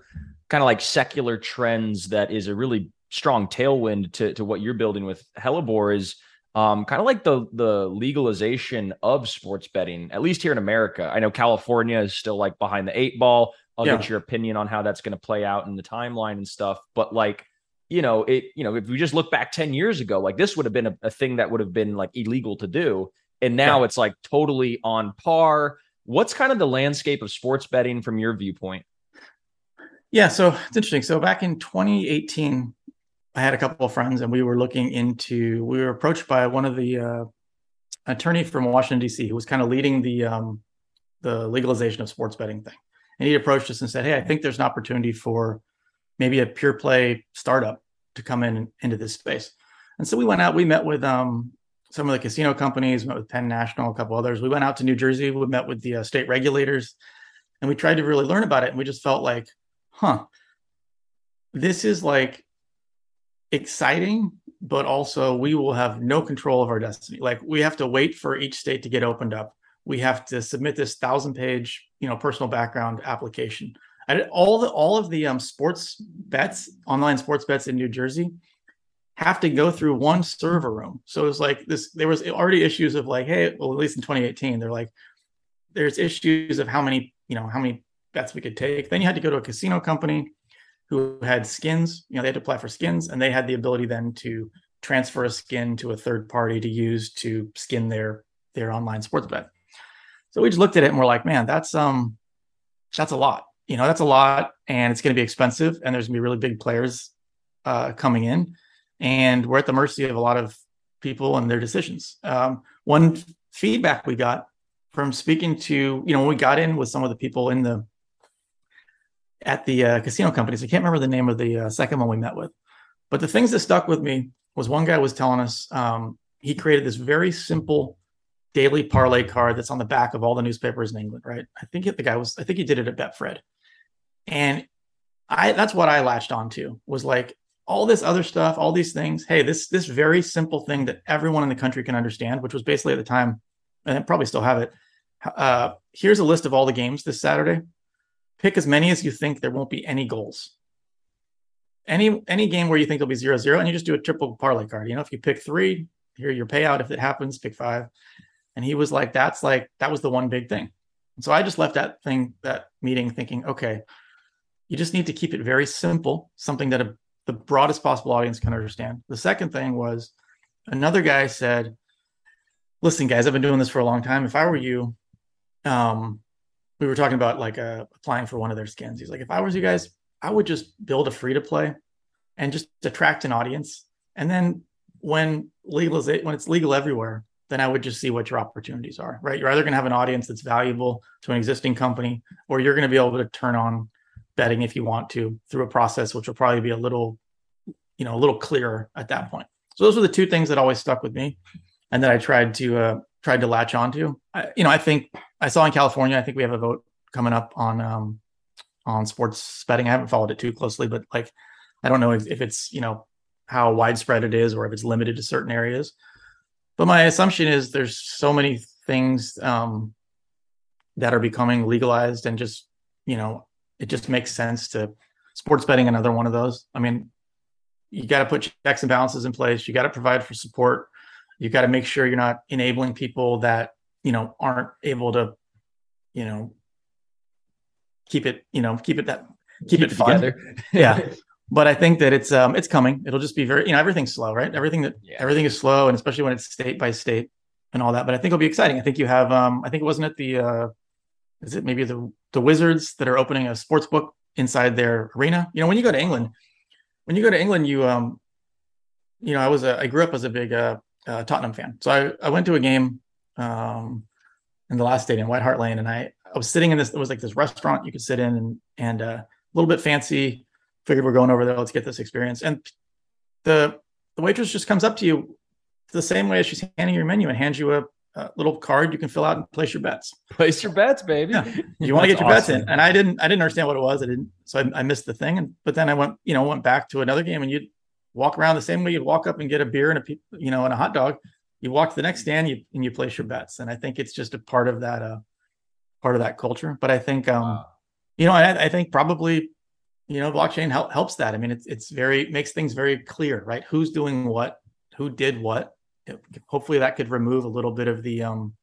kind of like secular trends that is a really strong tailwind to, to what you're building with hellebore is um, kind of like the the legalization of sports betting, at least here in America. I know California is still like behind the eight ball. I'll yeah. get your opinion on how that's going to play out in the timeline and stuff. But like you know, it, you know, if we just look back 10 years ago, like this would have been a, a thing that would have been like illegal to do. And now yeah. it's like totally on par. What's kind of the landscape of sports betting from your viewpoint? Yeah, so it's interesting. So back in 2018, I had a couple of friends and we were looking into, we were approached by one of the uh, attorney from Washington, D.C., who was kind of leading the, um, the legalization of sports betting thing. And he approached us and said, Hey, I think there's an opportunity for maybe a pure play startup to come in into this space. And so we went out, we met with um, some of the casino companies, met with Penn National, a couple others. We went out to New Jersey, we met with the uh, state regulators, and we tried to really learn about it. And we just felt like, huh, this is like exciting, but also we will have no control of our destiny. Like we have to wait for each state to get opened up. We have to submit this thousand page, you know, personal background application And all the all of the um, sports bets, online sports bets in New Jersey, have to go through one server room. So it's like this. There was already issues of like, hey, well, at least in 2018, they're like, there's issues of how many, you know, how many bets we could take. Then you had to go to a casino company who had skins. You know, they had to apply for skins, and they had the ability then to transfer a skin to a third party to use to skin their their online sports bet. So we just looked at it and we're like, man, that's um, that's a lot you know that's a lot and it's going to be expensive and there's going to be really big players uh, coming in and we're at the mercy of a lot of people and their decisions um, one feedback we got from speaking to you know when we got in with some of the people in the at the uh, casino companies i can't remember the name of the uh, second one we met with But the things that stuck with me was one guy was telling us um, he created this very simple daily parlay card that's on the back of all the newspapers in England, right? I think the guy was, I think he did it at Betfred. And I, that's what I latched onto was like all this other stuff, all these things. Hey, this, this very simple thing that everyone in the country can understand, which was basically at the time, and I probably still have it. Uh, here's a list of all the games this Saturday. Pick as many as you think there won't be any goals. Any any game where you think there'll be zero zero, and you just do a triple parlay card. You know, if you pick three, here your payout. If it happens, pick five. And he was like, that's like, that was the one big thing. And so I just left that thing, that meeting thinking, okay, you just need to keep it very simple, something that a, the broadest possible audience can understand. The second thing was another guy said, listen, guys, I've been doing this for a long time. If I were you, um, we were talking about like uh, applying for one of their skins. He's like, if I was you guys, I would just build a free to play and just attract an audience. And then when legalization, when it's legal everywhere, then I would just see what your opportunities are, right? You're either going to have an audience that's valuable to an existing company, or you're going to be able to turn on betting if you want to through a process which will probably be a little, you know, a little clearer at that point. So those were the two things that always stuck with me, and that I tried to uh, tried to latch onto. I, you know, I think I saw in California. I think we have a vote coming up on um, on sports betting. I haven't followed it too closely, but like, I don't know if, if it's you know how widespread it is or if it's limited to certain areas but my assumption is there's so many things um, that are becoming legalized and just you know it just makes sense to sports betting another one of those i mean you got to put checks and balances in place you got to provide for support you got to make sure you're not enabling people that you know aren't able to you know keep it you know keep it that keep, keep it, it together [LAUGHS] yeah [LAUGHS] but I think that it's um it's coming. It'll just be very you know everything's slow, right? Everything that yeah. everything is slow, and especially when it's state by state and all that. But I think it'll be exciting. I think you have um I think it wasn't at the uh is it maybe the the Wizards that are opening a sports book inside their arena. You know when you go to England, when you go to England, you um you know I was a, I grew up as a big uh, uh Tottenham fan, so I I went to a game um in the last stadium, White Hart Lane, and I I was sitting in this. It was like this restaurant you could sit in and and uh, a little bit fancy figured we're going over there. Let's get this experience. And the the waitress just comes up to you the same way as she's handing your menu and hands you a, a little card you can fill out and place your bets. Place your bets, baby. Yeah. You want to get your awesome. bets in. And I didn't I didn't understand what it was. I didn't so I, I missed the thing. And but then I went, you know, went back to another game and you'd walk around the same way you'd walk up and get a beer and a you know and a hot dog. You walk to the next stand you and you place your bets. And I think it's just a part of that uh part of that culture. But I think um wow. you know, I, I think probably you know blockchain help, helps that i mean it's it's very makes things very clear right who's doing what who did what it, hopefully that could remove a little bit of the um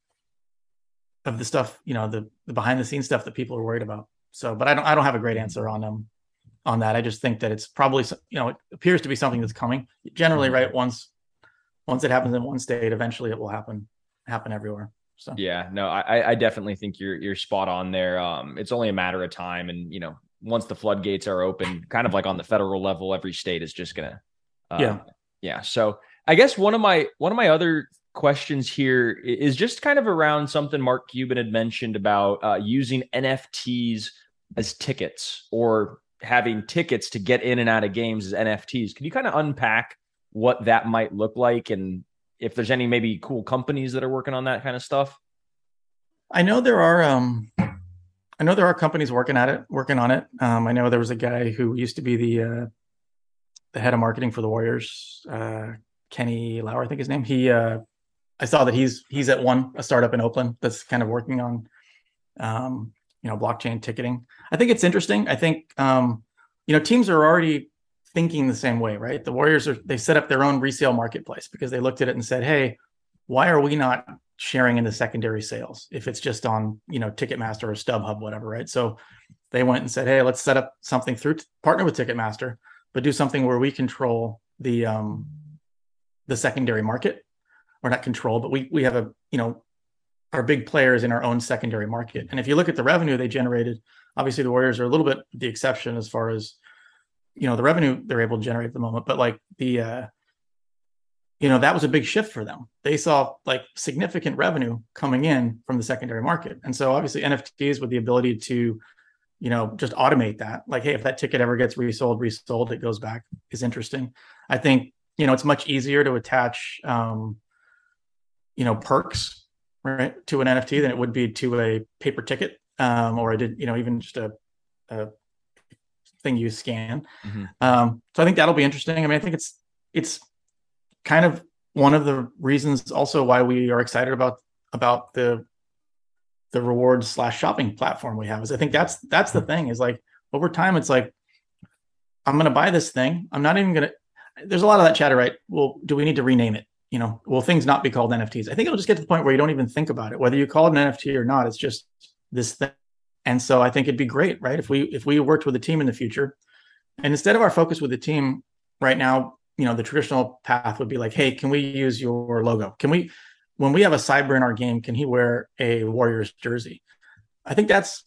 of the stuff you know the the behind the scenes stuff that people are worried about so but i don't i don't have a great answer on them um, on that i just think that it's probably you know it appears to be something that's coming generally mm-hmm. right once once it happens in one state eventually it will happen happen everywhere so yeah no i i definitely think you're you're spot on there um it's only a matter of time and you know once the floodgates are open, kind of like on the federal level, every state is just gonna, uh, yeah, yeah. So I guess one of my one of my other questions here is just kind of around something Mark Cuban had mentioned about uh, using NFTs as tickets or having tickets to get in and out of games as NFTs. Can you kind of unpack what that might look like and if there's any maybe cool companies that are working on that kind of stuff? I know there are um I know there are companies working at it, working on it. Um, I know there was a guy who used to be the uh, the head of marketing for the Warriors, uh, Kenny Lauer, I think his name. He, uh, I saw that he's he's at one a startup in Oakland that's kind of working on, um, you know, blockchain ticketing. I think it's interesting. I think um, you know teams are already thinking the same way, right? The Warriors are they set up their own resale marketplace because they looked at it and said, hey, why are we not sharing in the secondary sales if it's just on you know ticketmaster or stubhub whatever right? So they went and said hey let's set up something through partner with ticketmaster but do something where we control the um the secondary market. Or not control but we we have a you know our big players in our own secondary market. And if you look at the revenue they generated obviously the warriors are a little bit the exception as far as you know the revenue they're able to generate at the moment but like the uh you know that was a big shift for them they saw like significant revenue coming in from the secondary market and so obviously nfts with the ability to you know, just automate that. Like, hey, if that ticket ever gets resold, resold, it goes back is interesting. I think, you know, it's much easier to attach, um, you know, perks right to an NFT than it would be to a paper ticket. Um, or I did, you know, even just a, a thing you scan. Mm-hmm. Um, so I think that'll be interesting. I mean, I think it's, it's kind of one of the reasons also why we are excited about, about the the rewards slash shopping platform we have is i think that's that's the thing is like over time it's like i'm going to buy this thing i'm not even going to there's a lot of that chatter right well do we need to rename it you know will things not be called nfts i think it'll just get to the point where you don't even think about it whether you call it an nft or not it's just this thing and so i think it'd be great right if we if we worked with a team in the future and instead of our focus with the team right now you know the traditional path would be like hey can we use your logo can we when we have a cyber in our game, can he wear a Warriors jersey? I think that's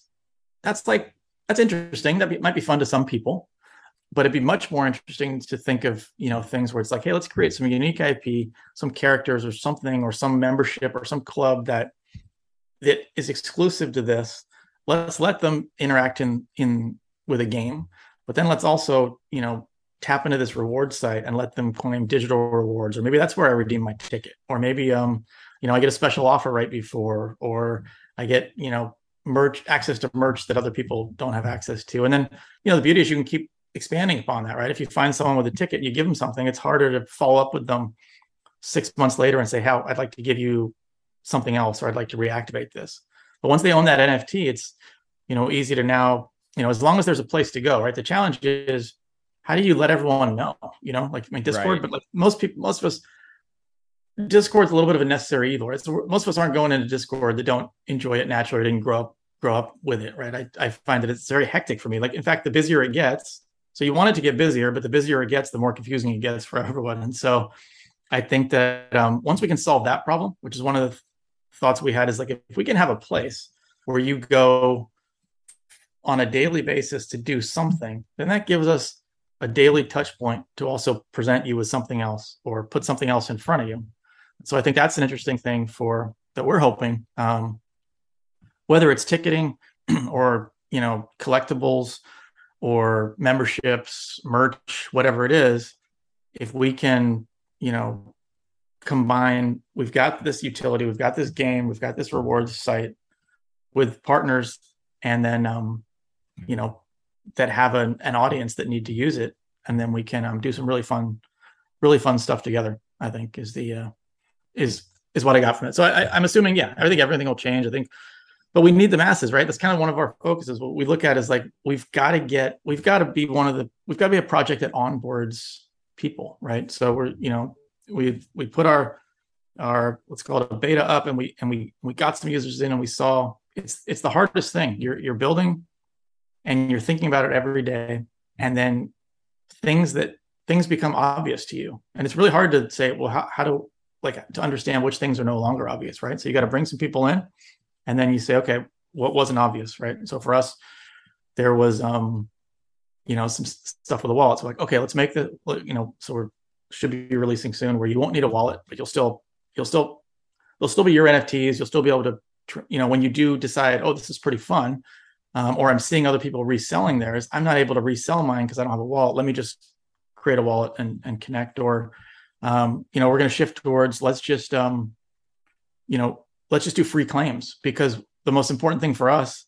that's like that's interesting. That might be fun to some people, but it'd be much more interesting to think of you know things where it's like, hey, let's create some unique IP, some characters or something, or some membership or some club that that is exclusive to this. Let's let them interact in in with a game, but then let's also you know tap into this reward site and let them claim digital rewards or maybe that's where i redeem my ticket or maybe um you know i get a special offer right before or i get you know merch access to merch that other people don't have access to. And then you know the beauty is you can keep expanding upon that right? If you find someone with a ticket you give them something it's harder to follow up with them six months later and say how i'd like to give you something else or i'd like to reactivate this but once they own that nft it's you know easy to now you know as long as there's a place to go right the challenge is how do you let everyone know? You know, like I mean, Discord, right. but like most people, most of us, Discord's a little bit of a necessary evil. Right? So most of us aren't going into Discord that don't enjoy it naturally didn't grow up grow up with it, right? I, I find that it's very hectic for me. Like, in fact, the busier it gets, so you want it to get busier, but the busier it gets, the more confusing it gets for [LAUGHS] everyone. And so I think that um, once we can solve that problem, which is one of the thoughts we had, is like if we can have a place where you go on a daily basis to do something, then that gives us a daily touch point to also present you with something else or put something else in front of you. So I think that's an interesting thing for that we're hoping, um, whether it's ticketing [CLEARS THROAT] or you know collectibles or memberships, merch, whatever it is. If we can, you know, combine, we've got this utility, we've got this game, we've got this rewards site with partners, and then um, you know that have an, an audience that need to use it. And then we can um, do some really fun really fun stuff together i think is the uh, is is what i got from it. So I, i'm assuming yeah i think everything will change i think but we need the masses right? That's kind of one of our focuses. What we look at is like we've got to get we've got to be one of the we've got to be a project that onboards people right? So we're you know we we put our our let's call it a beta up and we and we we got some users in and we saw it's it's the hardest thing. You're you're building and you're thinking about it every day and then things that things become obvious to you. And it's really hard to say well how, how to like to understand which things are no longer obvious right? So you got to bring some people in and then you say okay what wasn't obvious right? So for us there was um you know some stuff with the wallet so like okay let's make the you know so we're should be releasing soon where you won't need a wallet but you'll still you'll still they'll still be your nfts you'll still be able to you know when you do decide oh this is pretty fun um, or I'm seeing other people reselling theirs, I'm not able to resell mine because I don't have a wallet. Let me just create a wallet and, and connect. Or, um, you know, we're going to shift towards let's just, um, you know, let's just do free claims because the most important thing for us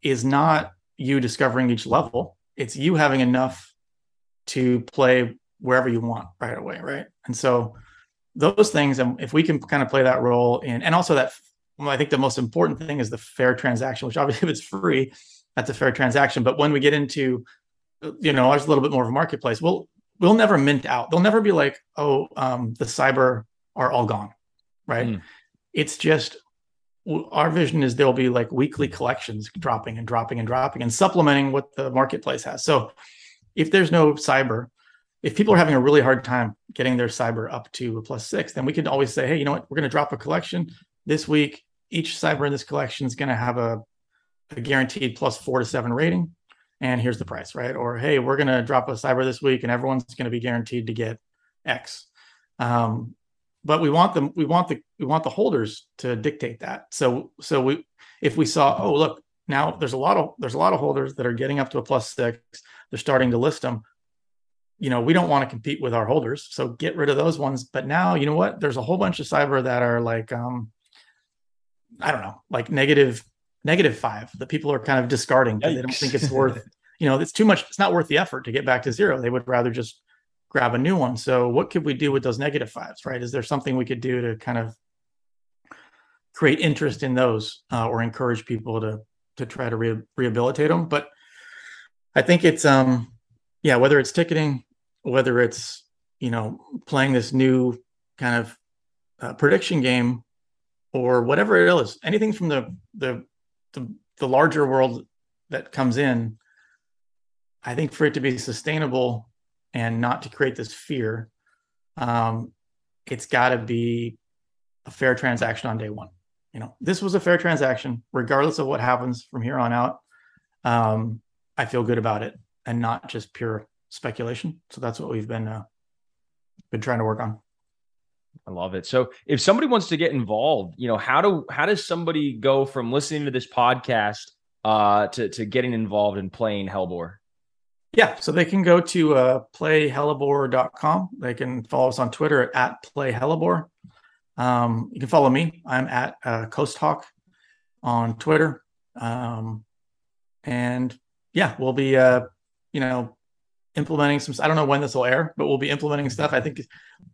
is not you discovering each level. It's you having enough to play wherever you want right away. Right. And so those things, and if we can kind of play that role in, and also that well, I think the most important thing is the fair transaction, which obviously [LAUGHS] if it's free, that's a fair transaction. But when we get into, you know, there's a little bit more of a marketplace, we'll we'll never mint out. They'll never be like, oh, um, the cyber are all gone, right? Mm. It's just our vision is there'll be like weekly collections dropping and dropping and dropping and supplementing what the marketplace has. So if there's no cyber, if people are having a really hard time getting their cyber up to a plus six, then we can always say, hey, you know what, we're going to drop a collection this week. Each cyber in this collection is going to have a, a guaranteed plus four to seven rating. And here's the price right? Or hey we're going to drop a cyber this week and everyone's going to be guaranteed to get x. Um, but we want them we want the we want the holders to dictate that. So so we if we saw oh look now there's a lot of there's a lot of holders that are getting up to a plus six. They're starting to list them. You know, we don't want to compete with our holders, so get rid of those ones. But now, you know what? There's a whole bunch of cyber that are like, um, I don't know, like negative negative five that people are kind of discarding because they don't think it's worth. You know, it's too much. It's not worth the effort to get back to zero. They would rather just grab a new one. So, what could we do with those negative fives? Right? Is there something we could do to kind of create interest in those uh, or encourage people to to try to re- rehabilitate them. But I think it's um yeah, whether it's ticketing, whether it's you know playing this new kind of uh, prediction game or whatever it is, anything from the, the the the larger world that comes in, I think for it to be sustainable and not to create this fear, um, it's got to be a fair transaction on day one you know, this was a fair transaction, regardless of what happens from here on out. Um, I feel good about it and not just pure speculation. So that's what we've been uh, been trying to work on. I love it. So if somebody wants to get involved, you know, how do how does somebody go from listening to this podcast uh to to getting involved in playing Hellebore? Yeah, so they can go to uh playhellebore.com. They can follow us on Twitter at, at playhellebore. Um, you can follow me. I'm at uh, Coast Hawk on Twitter. Um, and yeah, we'll be, uh, you know, implementing some. I don't know when this will air, but we'll be implementing stuff. I think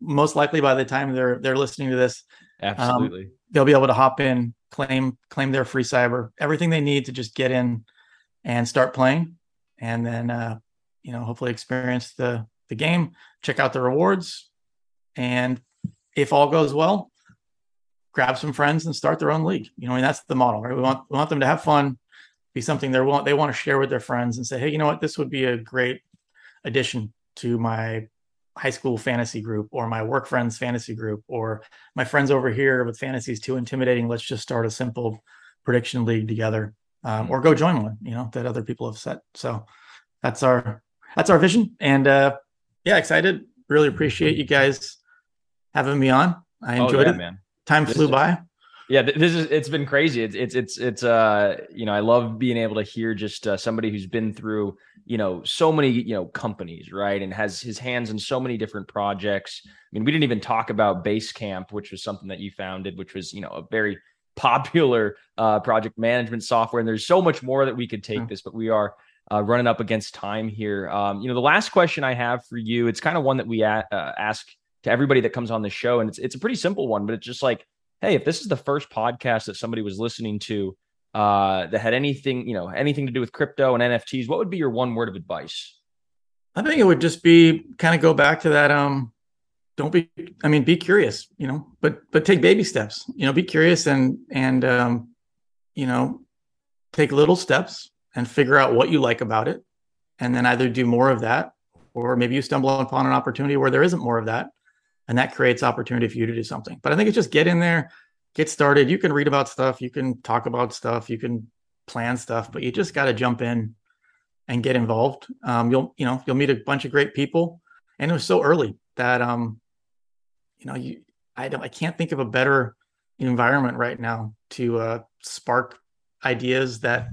most likely by the time they're they're listening to this, absolutely, um, they'll be able to hop in, claim claim their free cyber, everything they need to just get in and start playing, and then uh, you know hopefully experience the the game, check out the rewards, and if all goes well, grab some friends and start their own league. You know, I mean, that's the model, right? We want we want them to have fun, be something they want they want to share with their friends and say, hey, you know what, this would be a great addition to my high school fantasy group or my work friends fantasy group or my friends over here with fantasy is too intimidating. Let's just start a simple prediction league together, um, or go join one. You know that other people have set. So that's our that's our vision, and uh, yeah, excited. Really appreciate you guys having me on. I oh, enjoyed oh, yeah, it. Man time this flew is, by yeah this is it's been crazy it's it's it's it's uh you know i love being able to hear just uh, somebody who's been through you know so many you know companies right and has his hands in so many different projects i mean we didn't even talk about basecamp which was something that you founded which was you know a very [LAUGHS] popular uh, project management software and there's so much more that we could take mm. this but we are uh, running up against time here um, you know the last question i have for you it's kind of one that we a- uh, ask to everybody that comes on the show. And it's it's a pretty simple one, but it's just like, hey, if this is the first podcast that somebody was listening to uh, that had anything, you know, anything to do with crypto and NFTs, what would be your one word of advice? I think it would just be kind of go back to that. Um, don't be, I mean, be curious, you know, but but take baby steps. You know, be curious and and um, you know, take little steps and figure out what you like about it, and then either do more of that, or maybe you stumble upon an opportunity where there isn't more of that, and that creates opportunity for you to do something. But I think it's just get in there, get started. You can read about stuff, you can talk about stuff, you can plan stuff, but you just got to jump in and get involved. Um, you'll you know you'll meet a bunch of great people, and it was so early that um, you know you I don't I can't think of a better environment right now to uh, spark ideas that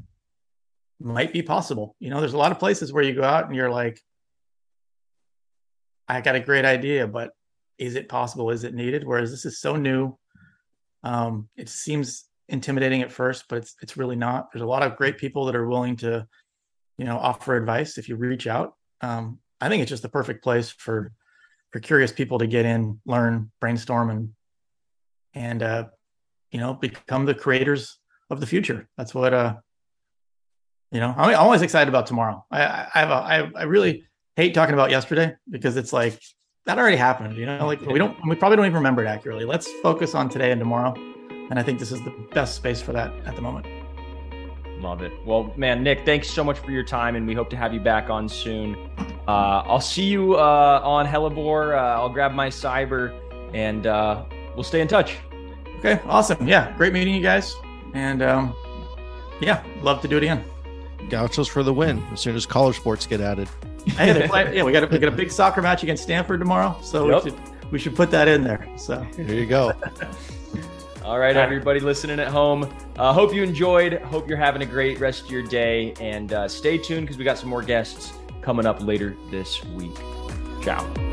might be possible. You know, there's a lot of places where you go out and you're like, I got a great idea, but is it possible? Is it needed? Whereas this is so new, um, it seems intimidating at first, but it's it's really not. There's a lot of great people that are willing to, you know, offer advice if you reach out. Um, I think it's just the perfect place for for curious people to get in, learn, brainstorm, and and uh, you know become the creators of the future. That's what uh, you know. I'm always excited about tomorrow. I I have a, I, I really hate talking about yesterday because it's like that already happened. You know, like we don't, we probably don't even remember it accurately. Let's focus on today and tomorrow. And I think this is the best space for that at the moment. Love it. Well, man, Nick, thanks so much for your time, and we hope to have you back on soon. Uh, I'll see you uh, on Hellebore. Uh, I'll grab my cyber, and uh, we'll stay in touch. Okay, awesome. Yeah, great meeting you guys, and um, yeah, love to do it again. Gauchos for the win as soon as college sports get added hey, play, yeah, we got a, we got a big soccer match against Stanford tomorrow, so yep. we should we should put that in there. So there you go. [LAUGHS] All right, everybody listening at home. Uh, hope you enjoyed. Hope you're having a great rest of your day. And uh, stay tuned because we got some more guests coming up later this week. Ciao.